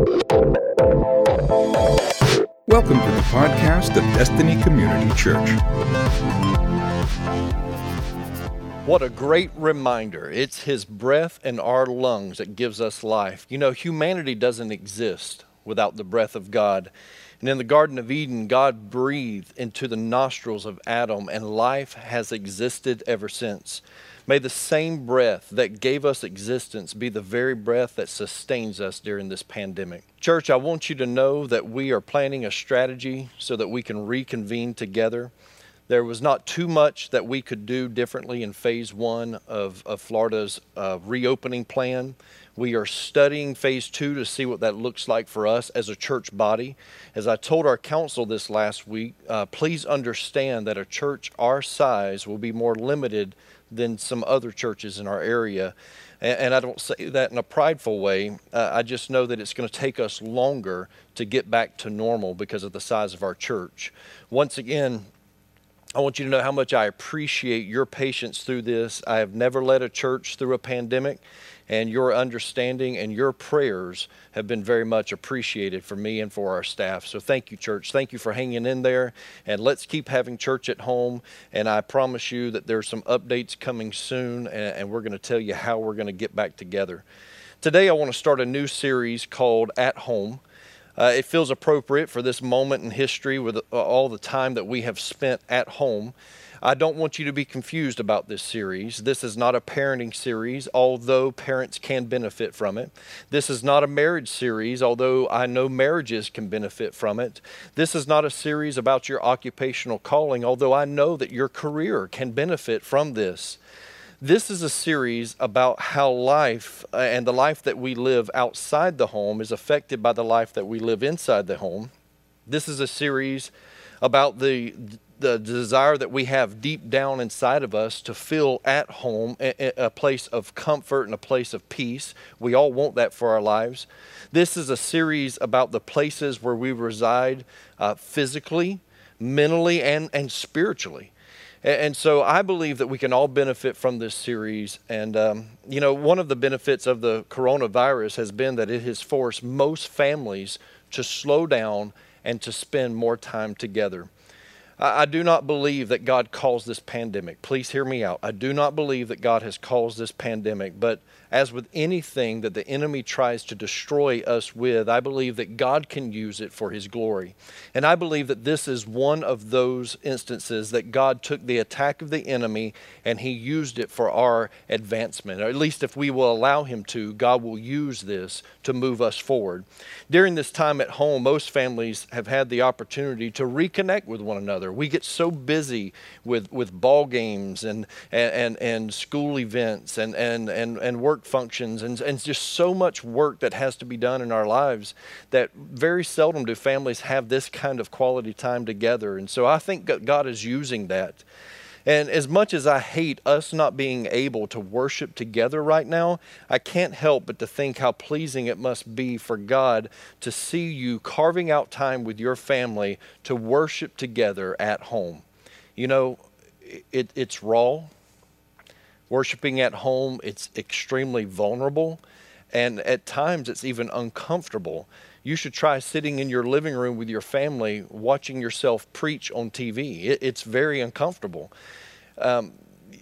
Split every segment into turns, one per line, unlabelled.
Welcome to the podcast of Destiny Community Church.
What a great reminder. It's His breath in our lungs that gives us life. You know, humanity doesn't exist without the breath of God. And in the Garden of Eden, God breathed into the nostrils of Adam, and life has existed ever since. May the same breath that gave us existence be the very breath that sustains us during this pandemic. Church, I want you to know that we are planning a strategy so that we can reconvene together. There was not too much that we could do differently in phase one of, of Florida's uh, reopening plan. We are studying phase two to see what that looks like for us as a church body. As I told our council this last week, uh, please understand that a church our size will be more limited than some other churches in our area. And, and I don't say that in a prideful way. Uh, I just know that it's going to take us longer to get back to normal because of the size of our church. Once again, I want you to know how much I appreciate your patience through this. I have never led a church through a pandemic, and your understanding and your prayers have been very much appreciated for me and for our staff. So thank you, church. Thank you for hanging in there. And let's keep having church at home. And I promise you that there's some updates coming soon, and, we're going to tell you how we're going to get back together. Today, I want to start a new series called At Home. Uh, it feels appropriate for this moment in history with all the time that we have spent at home. I don't want you to be confused about this series. This is not a parenting series, although parents can benefit from it. This is not a marriage series, although I know marriages can benefit from it. This is not a series about your occupational calling, although I know that your career can benefit from this. This is a series about how life uh, and the life that we live outside the home is affected by the life that we live inside the home. This is a series about the the desire that we have deep down inside of us to feel at home, a, a, place of comfort and a place of peace. We all want that for our lives. This is a series about the places where we reside uh, physically, mentally, and, and spiritually. And, so I believe that we can all benefit from this series. And, um, you know, one of the benefits of the coronavirus has been that it has forced most families to slow down and to spend more time together. I, do not believe that God caused this pandemic. Please hear me out. I do not believe that God has caused this pandemic, but as with anything that the enemy tries to destroy us with, I believe that God can use it for his glory. And I believe that this is one of those instances that God took the attack of the enemy and he used it for our advancement. Or at least if we will allow him to, God will use this to move us forward. During this time at home, most families have had the opportunity to reconnect with one another. We get so busy with, with ball games and, and, and, school events and, and, and, and work work functions and, and just so much work that has to be done in our lives that very seldom do families have this kind of quality time together. And so I think God is using that. And as much as I hate us not being able to worship together right now, I can't help but to think how pleasing it must be for God to see you carving out time with your family to worship together at home. You know, it, it's raw, Worshiping at home, it's extremely vulnerable, and at times it's even uncomfortable. You should try sitting in your living room with your family watching yourself preach on TV. It, it's very uncomfortable. Um,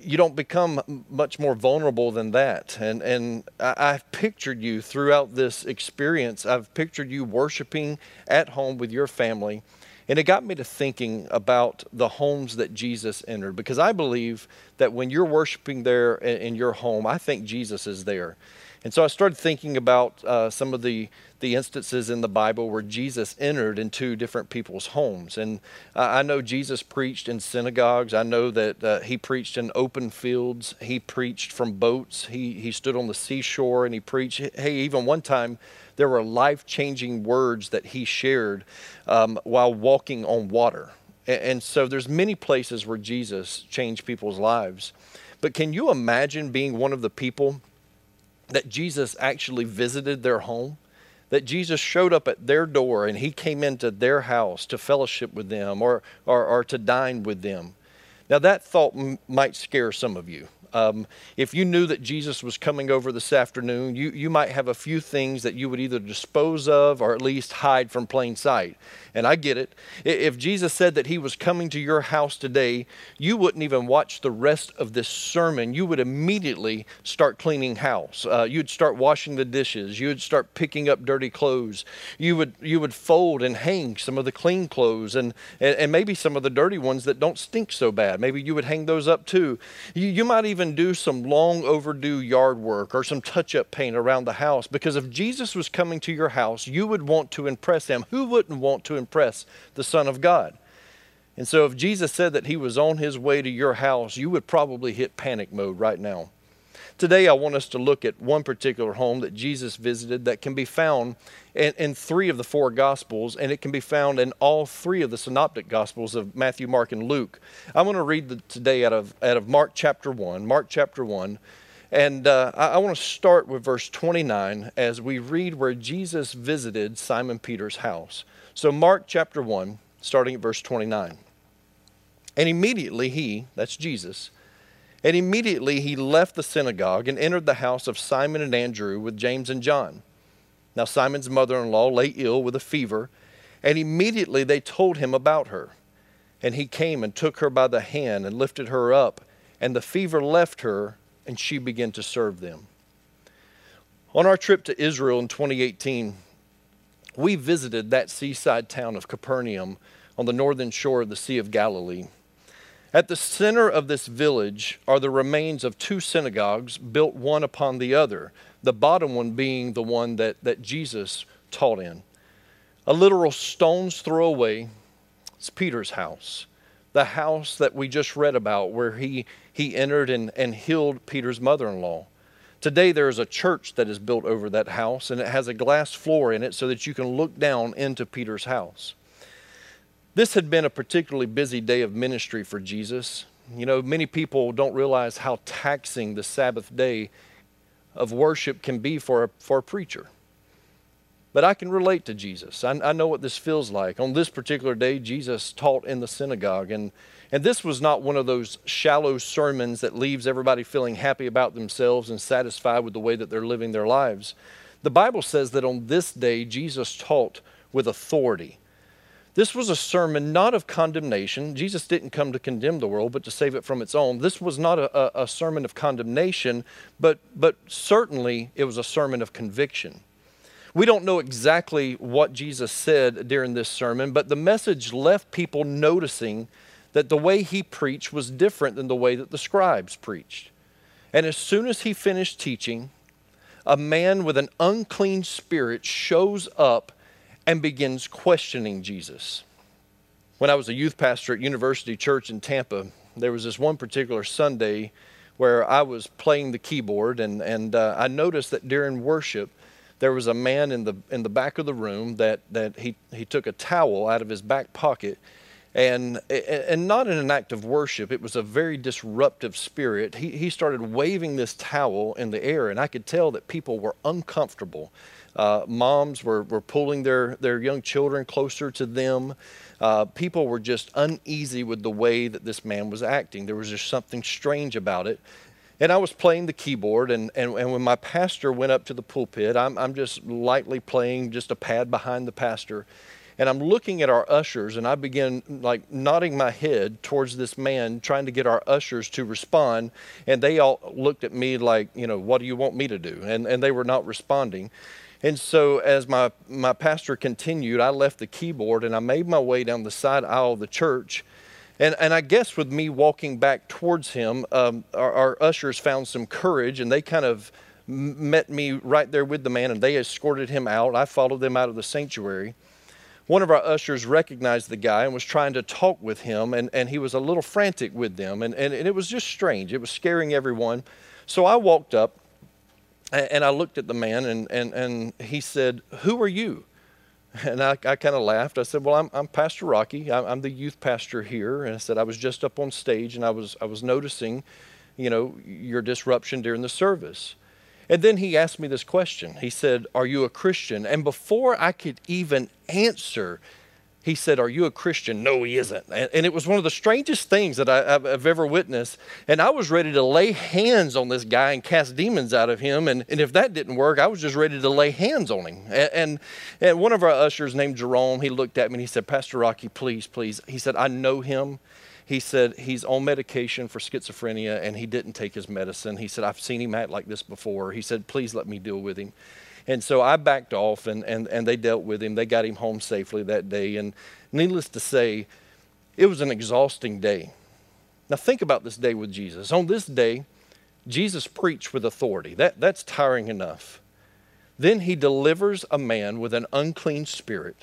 you don't become much more vulnerable than that. And and I, have pictured you throughout this experience. I've pictured you worshiping at home with your family, and it got me to thinking about the homes that Jesus entered because I believe that when you're worshiping there in your home, I think Jesus is there. And so I started thinking about uh, some of the, the instances in the Bible where Jesus entered into different people's homes. And uh, I know Jesus preached in synagogues. I know that uh, he preached in open fields. He preached from boats. He, he stood on the seashore and he preached. Hey, even one time, there were life changing words that he shared um, while walking on water. And, and so there's many places where Jesus changed people's lives. But can you imagine being one of the people that Jesus actually visited their home? that Jesus showed up at their door and he came into their house to fellowship with them or, or, or to dine with them. Now, that thought m- might scare some of you. Um, if you knew that Jesus was coming over this afternoon, you, you might have a few things that you would either dispose of or at least hide from plain sight. And I get it. If Jesus said that he was coming to your house today, you wouldn't even watch the rest of this sermon. You would immediately start cleaning house. Uh, you'd start washing the dishes. You would start picking up dirty clothes. You would, you would fold and hang some of the clean clothes and, and, and maybe some of the dirty ones that don't stink so bad. Maybe you would hang those up too. You, you might even do some long overdue yard work or some touch up paint around the house because if Jesus was coming to your house, you would want to impress him. Who wouldn't want to impress the Son of God? And so, if Jesus said that he was on his way to your house, you would probably hit panic mode right now. Today, I want us to look at one particular home that Jesus visited that can be found in, in, three of the four Gospels, and it can be found in all three of the synoptic Gospels of Matthew, Mark, and Luke. I'm going to read the, today out of, out of Mark chapter 1. Mark chapter 1. And uh, I, I want to start with verse 29 as we read where Jesus visited Simon Peter's house. So, Mark chapter 1, starting at verse 29. And immediately he, that's Jesus, and immediately he left the synagogue and entered the house of Simon and Andrew with James and John. Now, Simon's mother in law lay ill with a fever, and immediately they told him about her. And he came and took her by the hand and lifted her up, and the fever left her, and she began to serve them. On our trip to Israel in 2018, we visited that seaside town of Capernaum on the northern shore of the Sea of Galilee. At the center of this village are the remains of two synagogues built one upon the other, the bottom one being the one that, that Jesus taught in. A literal stone's throw away is Peter's house, the house that we just read about where he, he entered and, and healed Peter's mother in law. Today, there is a church that is built over that house, and it has a glass floor in it so that you can look down into Peter's house. This had been a particularly busy day of ministry for Jesus. You know, many people don't realize how taxing the Sabbath day of worship can be for a, for a preacher. But I can relate to Jesus. I, I know what this feels like. On this particular day, Jesus taught in the synagogue, and, and this was not one of those shallow sermons that leaves everybody feeling happy about themselves and satisfied with the way that they're living their lives. The Bible says that on this day, Jesus taught with authority. This was a sermon not of condemnation. Jesus didn't come to condemn the world, but to save it from its own. This was not a, a, sermon of condemnation, but, but certainly it was a sermon of conviction. We don't know exactly what Jesus said during this sermon, but the message left people noticing that the way he preached was different than the way that the scribes preached. And as soon as he finished teaching, a man with an unclean spirit shows up and begins questioning Jesus. When I was a youth pastor at University Church in Tampa, there was this one particular Sunday where I was playing the keyboard, and, and uh, I noticed that during worship, there was a man in the, in the back of the room that, that he, he took a towel out of his back pocket. And and not in an act of worship it was a very disruptive spirit. He, he started waving this towel in the air and i could tell that people were uncomfortable uh, moms were, were pulling their, their young children closer to them. Uh, people were just uneasy with the way that this man was acting. There was just something strange about it. And I was playing the keyboard, and, and, and when my pastor went up to the pulpit, I'm, I'm just lightly playing just a pad behind the pastor. And I'm looking at our ushers, and I begin like nodding my head towards this man, trying to get our ushers to respond. And they all looked at me like, you know, what do you want me to do? And, and they were not responding. And so, as my, my pastor continued, I left the keyboard and I made my way down the side aisle of the church. And, and I guess with me walking back towards him, um, our, our, ushers found some courage and they kind of met me right there with the man and they escorted him out. I followed them out of the sanctuary. One of our ushers recognized the guy and was trying to talk with him, and, and he was a little frantic with them. And, and, and it was just strange. It was scaring everyone. So I walked up and I looked at the man and, and, and he said, Who are you? And I, I kind of laughed. I said, Well, I'm, I'm Pastor Rocky. I'm, I'm, the youth pastor here. And I said, I was just up on stage and I was, I was noticing, you know, your disruption during the service. And then he asked me this question. He said, Are you a Christian? And before I could even answer, he said, Are you a Christian? No, he isn't. And, and it was one of the strangest things that I, have ever witnessed. And I was ready to lay hands on this guy and cast demons out of him. And, and if that didn't work, I was just ready to lay hands on him. And, and, and one of our ushers named Jerome, he looked at me and he said, Pastor Rocky, please, please. He said, I know him. He said he's on medication for schizophrenia and he didn't take his medicine. He said, I've seen him act like this before. He said, please let me deal with him. And so I backed off and, and, and they dealt with him. They got him home safely that day. And needless to say, it was an exhausting day. Now, think about this day with Jesus. On this day, Jesus preached with authority. That, that's tiring enough. Then he delivers a man with an unclean spirit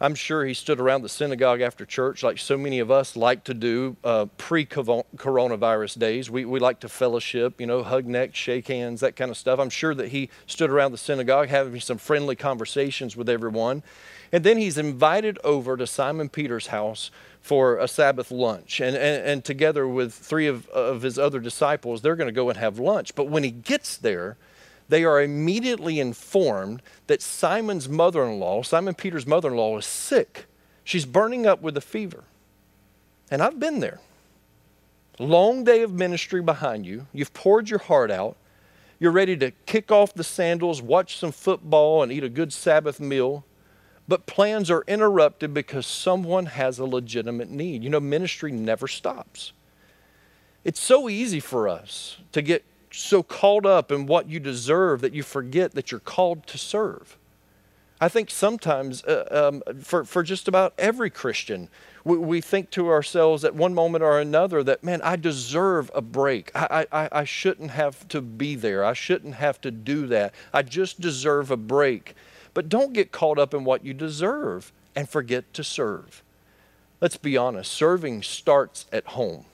I'm sure he stood around the synagogue after church, like so many of us like to do uh, pre coronavirus days. We, we like to fellowship, you know, hug necks, shake hands, that kind of stuff. I'm sure that he stood around the synagogue having some friendly conversations with everyone. And then he's invited over to Simon Peter's house for a Sabbath lunch. And, and, and together with three of, of his other disciples, they're going to go and have lunch. But when he gets there, they are immediately informed that Simon's mother in law, Simon Peter's mother in law, is sick. She's burning up with a fever. And I've been there. Long day of ministry behind you. You've poured your heart out. You're ready to kick off the sandals, watch some football, and eat a good Sabbath meal. But plans are interrupted because someone has a legitimate need. You know, ministry never stops. It's so easy for us to get so caught up in what you deserve that you forget that you're called to serve. I think sometimes, uh, um, for, for just about every Christian, we, we, think to ourselves at one moment or another that, man, I deserve a break. I, I, I shouldn't have to be there. I shouldn't have to do that. I just deserve a break. But don't get caught up in what you deserve and forget to serve. Let's be honest, serving starts at home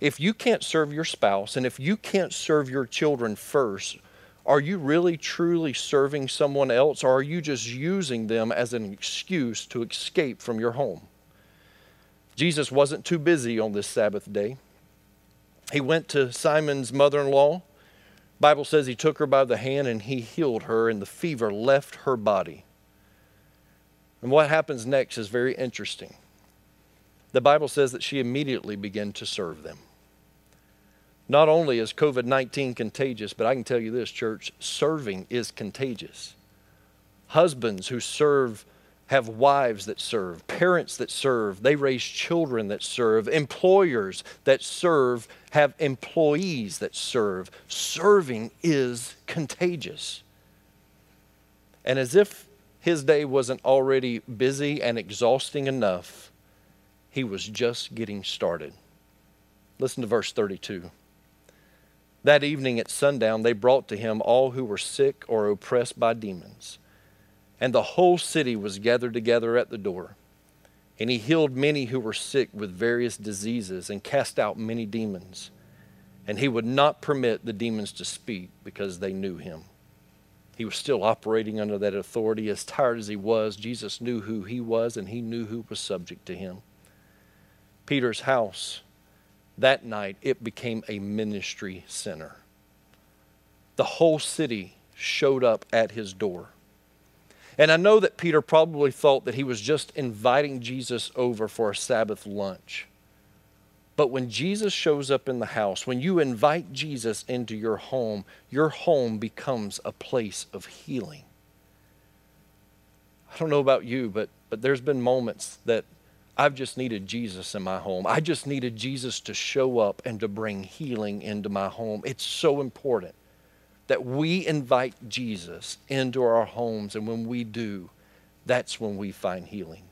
if you can't serve your spouse and if you can't serve your children first, are you really truly serving someone else or are you just using them as an excuse to escape from your home? Jesus wasn't too busy on this Sabbath day. He went to Simon's mother-in-law. Bible says he took her by the hand and he healed her and the fever left her body. And what happens next is very interesting. The Bible says that she immediately began to serve them. Not only is COVID 19 contagious, but I can tell you this, church serving is contagious. Husbands who serve have wives that serve, parents that serve, they raise children that serve, employers that serve have employees that serve. Serving is contagious. And as if his day wasn't already busy and exhausting enough, he was just getting started. Listen to verse 32. That evening at sundown, they brought to him all who were sick or oppressed by demons. And the whole city was gathered together at the door. And he healed many who were sick with various diseases and cast out many demons. And he would not permit the demons to speak because they knew him. He was still operating under that authority. As tired as he was, Jesus knew who he was and he knew who was subject to him. Peter's house that night it became a ministry center. The whole city showed up at his door. And I know that Peter probably thought that he was just inviting Jesus over for a Sabbath lunch. But when Jesus shows up in the house, when you invite Jesus into your home, your home becomes a place of healing. I don't know about you, but, but there's been moments that I've just needed Jesus in my home. I just needed Jesus to show up and to bring healing into my home. It's so important that we invite Jesus into our homes, and when we do, that's when we find healing.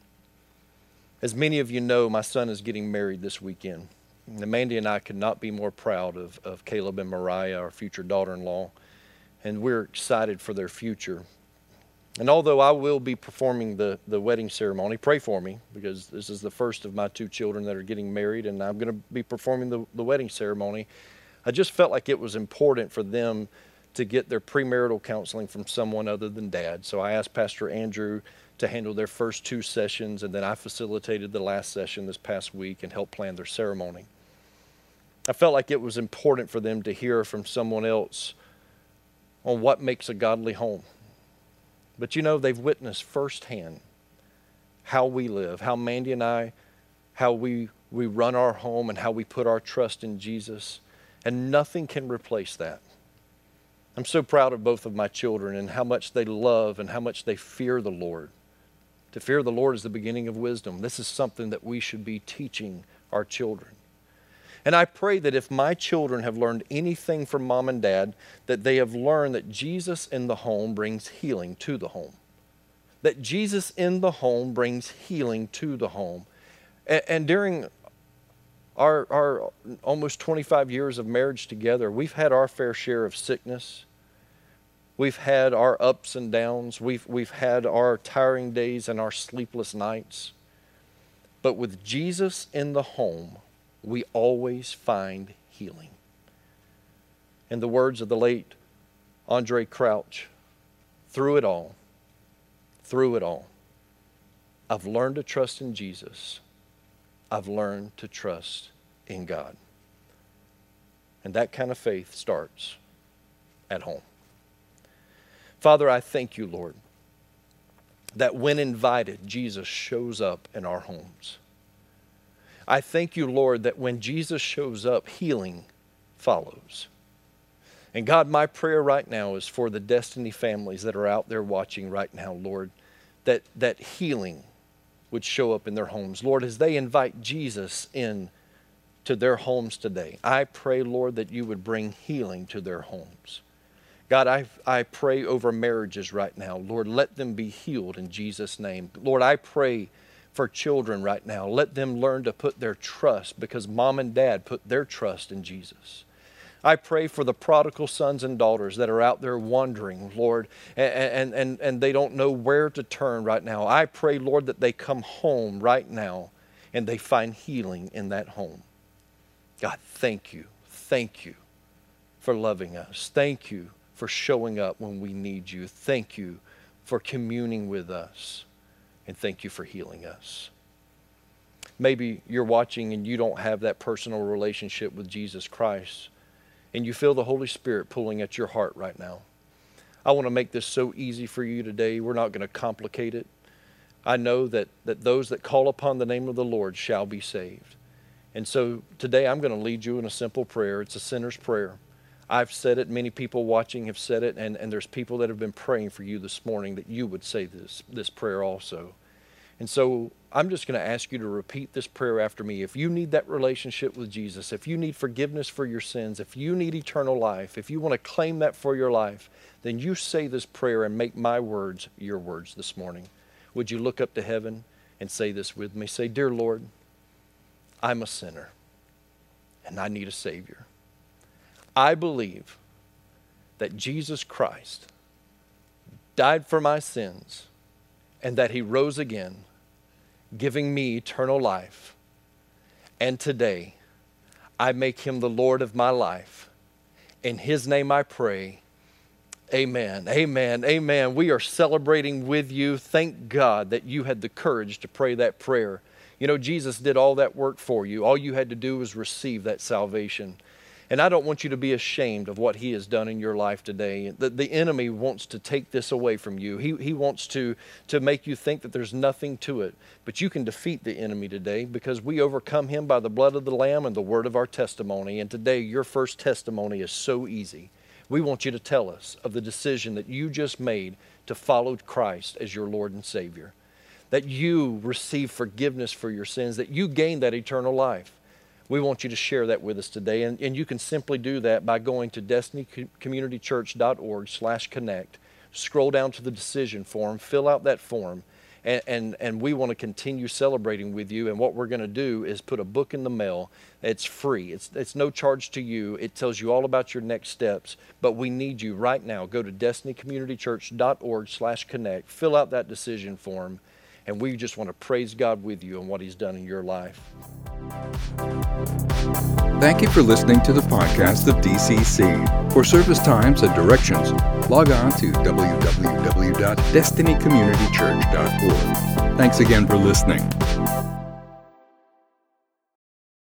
As many of you know, my son is getting married this weekend. And Mandy and I could not be more proud of, of Caleb and Mariah, our future daughter in law, and we're excited for their future. And although I will be performing the, the wedding ceremony, pray for me because this is the first of my two children that are getting married, and I'm going to be performing the, the wedding ceremony. I just felt like it was important for them to get their premarital counseling from someone other than dad. So I asked Pastor Andrew to handle their first two sessions, and then I facilitated the last session this past week and helped plan their ceremony. I felt like it was important for them to hear from someone else on what makes a godly home but you know, they've witnessed firsthand how we live, how Mandy and I, how we, we run our home and how we put our trust in Jesus. And nothing can replace that. I'm so proud of both of my children and how much they love and how much they fear the Lord. To fear the Lord is the beginning of wisdom. This is something that we should be teaching our children. And I pray that if my children have learned anything from mom and dad, that they have learned that Jesus in the home brings healing to the home. That Jesus in the home brings healing to the home. And, and during our, our almost 25 years of marriage together, we've had our fair share of sickness. We've had our ups and downs. We've, we've had our tiring days and our sleepless nights. But with Jesus in the home, we always find healing. In the words of the late Andraé Crouch, through it all, through it all, I've learned to trust in Jesus. I've learned to trust in God. And that kind of faith starts at home. Father, I thank you, Lord, that when invited, Jesus shows up in our homes. I thank you, Lord, that when Jesus shows up, healing follows. And God, my prayer right now is for the Destiny families that are out there watching right now, Lord, that, that healing would show up in their homes. Lord, as they invite Jesus in to their homes today, I pray, Lord, that you would bring healing to their homes. God, I, I pray over marriages right now. Lord, let them be healed in Jesus' name. Lord, I pray for children right now. Let them learn to put their trust because mom and dad put their trust in Jesus. I pray for the prodigal sons and daughters that are out there wandering, Lord, and, and, and they don't know where to turn right now. I pray, Lord, that they come home right now and they find healing in that home. God, thank you. Thank you for loving us. Thank you for showing up when we need you. Thank you for communing with us and thank you for healing us. Maybe you're watching and you don't have that personal relationship with Jesus Christ, and you feel the Holy Spirit pulling at your heart right now. I want to make this so easy for you today. We're not going to complicate it. I know that, that those that call upon the name of the Lord shall be saved. And so today I'm going to lead you in a simple prayer. It's a sinner's prayer. I've said it, many people watching have said it, and, and there's people that have been praying for you this morning that you would say this, this prayer also. And so I'm just going to ask you to repeat this prayer after me. If you need that relationship with Jesus, if you need forgiveness for your sins, if you need eternal life, if you want to claim that for your life, then you say this prayer and make my words your words this morning. Would you look up to heaven and say this with me? Say, Dear Lord, I'm a sinner and I need a Savior. I believe that Jesus Christ died for my sins and that he rose again, giving me eternal life. And today, I make him the Lord of my life. In his name I pray. Amen. Amen. Amen. We are celebrating with you. Thank God that you had the courage to pray that prayer. You know, Jesus did all that work for you. All you had to do was receive that salvation. And I don't want you to be ashamed of what He has done in your life today. The, the enemy wants to take this away from you. He, he wants to, to make you think that there's nothing to it. But you can defeat the enemy today because we overcome him by the blood of the Lamb and the word of our testimony. And today, your first testimony is so easy. We want you to tell us of the decision that you just made to follow Christ as your Lord and Savior, that you receive forgiveness for your sins, that you gain that eternal life we want you to share that with us today. And, and you can simply do that by going to destinycommunitychurch.org slash connect. Scroll down to the decision form, fill out that form, and, and, and we want to continue celebrating with you. And what we're going to do is put a book in the mail. It's free. It's, it's no charge to you. It tells you all about your next steps. But we need you right now. Go to destinycommunitychurch.org slash connect. Fill out that decision form and we just want to praise God with you and what He's done in your life.
Thank you for listening to the podcast of DCC. For service times and directions, log on to www.destinycommunitychurch.org. Thanks again for listening.